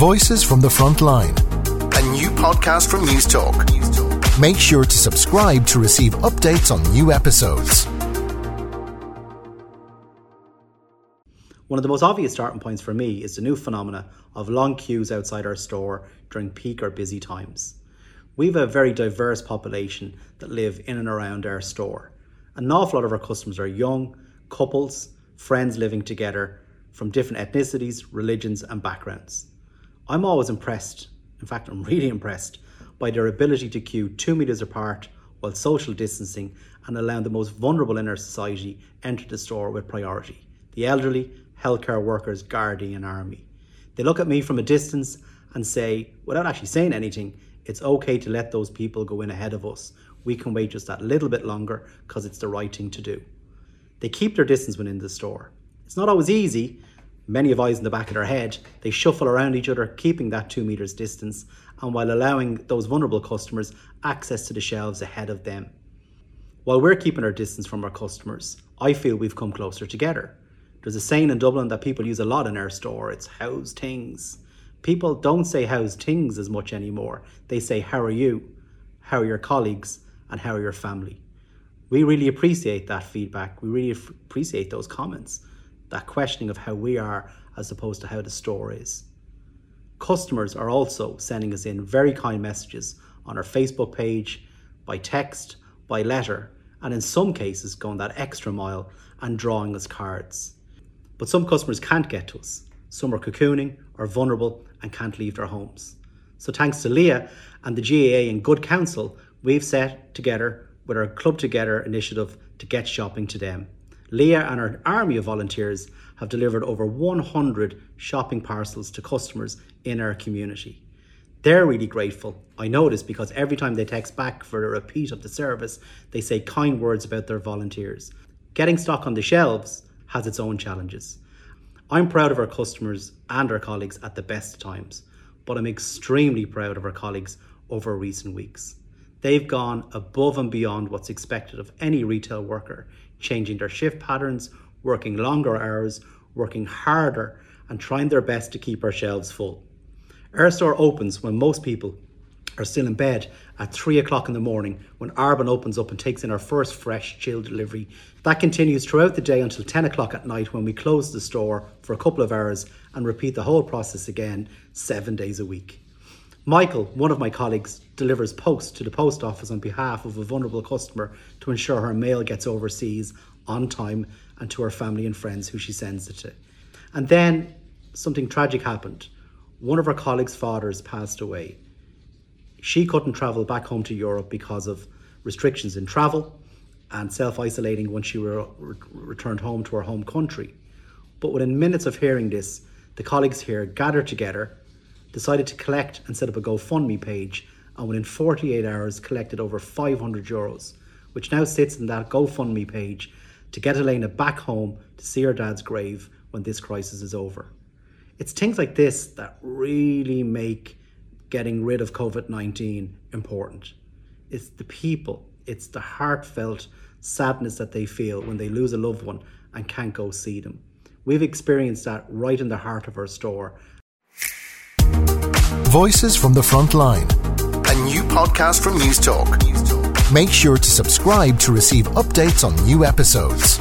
Voices from the Front Line, a new podcast from Newstalk. Make sure to subscribe to receive updates on new episodes. One of the most obvious starting points for me is the new phenomena of long queues outside our store during peak or busy times. We have a very diverse population that live in and around our store. An awful lot of our customers are young, couples, friends living together from different ethnicities, religions, and backgrounds. I'm always impressed, in fact, I'm really impressed by their ability to queue two metres apart while social distancing and allowing the most vulnerable in our society enter the store with priority the elderly, healthcare workers, Gardaí, and Army. They look at me from a distance and say, without actually saying anything, it's okay to let those people go in ahead of us. We can wait just that little bit longer because it's the right thing to do. They keep their distance when in the store. It's not always easy, many have eyes in the back of their head, they shuffle around each other, keeping that two metres distance, and while allowing those vulnerable customers access to the shelves ahead of them. While we're keeping our distance from our customers, I feel we've come closer together. There's a saying in Dublin that people use a lot in our store it's how's things. People don't say how's things as much anymore. They say how are you, how are your colleagues, and how are your family. We really appreciate that feedback. We really appreciate those comments that questioning of how we are as opposed to how the store is. Customers are also sending us in very kind messages on our Facebook page, by text, by letter, and in some cases going that extra mile and drawing us cards. But some customers can't get to us. Some are cocooning or vulnerable and can't leave their homes. So, thanks to Leah and the GAA in good counsel, we've set together with our Club Together initiative to get shopping to them. Leah and her army of volunteers have delivered over 100 shopping parcels to customers in our community. They're really grateful. I know this because every time they text back for a repeat of the service, they say kind words about their volunteers. Getting stock on the shelves has its own challenges. I'm proud of our customers and our colleagues at the best times, but I'm extremely proud of our colleagues over recent weeks. They've gone above and beyond what's expected of any retail worker, changing their shift patterns, working longer hours, working harder, and trying their best to keep our shelves full. Our store opens when most people are still in bed at 3 o'clock in the morning when Arbon opens up and takes in our first fresh chill delivery. That continues throughout the day until 10 o'clock at night when we close the store for a couple of hours and repeat the whole process again seven days a week. Michael, one of my colleagues, delivers post to the post office on behalf of a vulnerable customer to ensure her mail gets overseas on time and to her family and friends who she sends it to. And then something tragic happened. One of her colleagues' fathers passed away. She couldn't travel back home to Europe because of restrictions in travel and self isolating when she re- returned home to her home country. But within minutes of hearing this, the colleagues here gathered together decided to collect and set up a GoFundMe page and within 48 hours collected over 500 euros, which now sits in that GoFundMe page to get Elena back home to see her dad's grave when this crisis is over. It's things like this that really make getting rid of COVID 19 important. It's the people, it's the heartfelt sadness that they feel when they lose a loved one and can't go see them. We've experienced that right in the heart of our store Voices from the Front Line, a new podcast from Newstalk. Make sure to subscribe to receive updates on new episodes.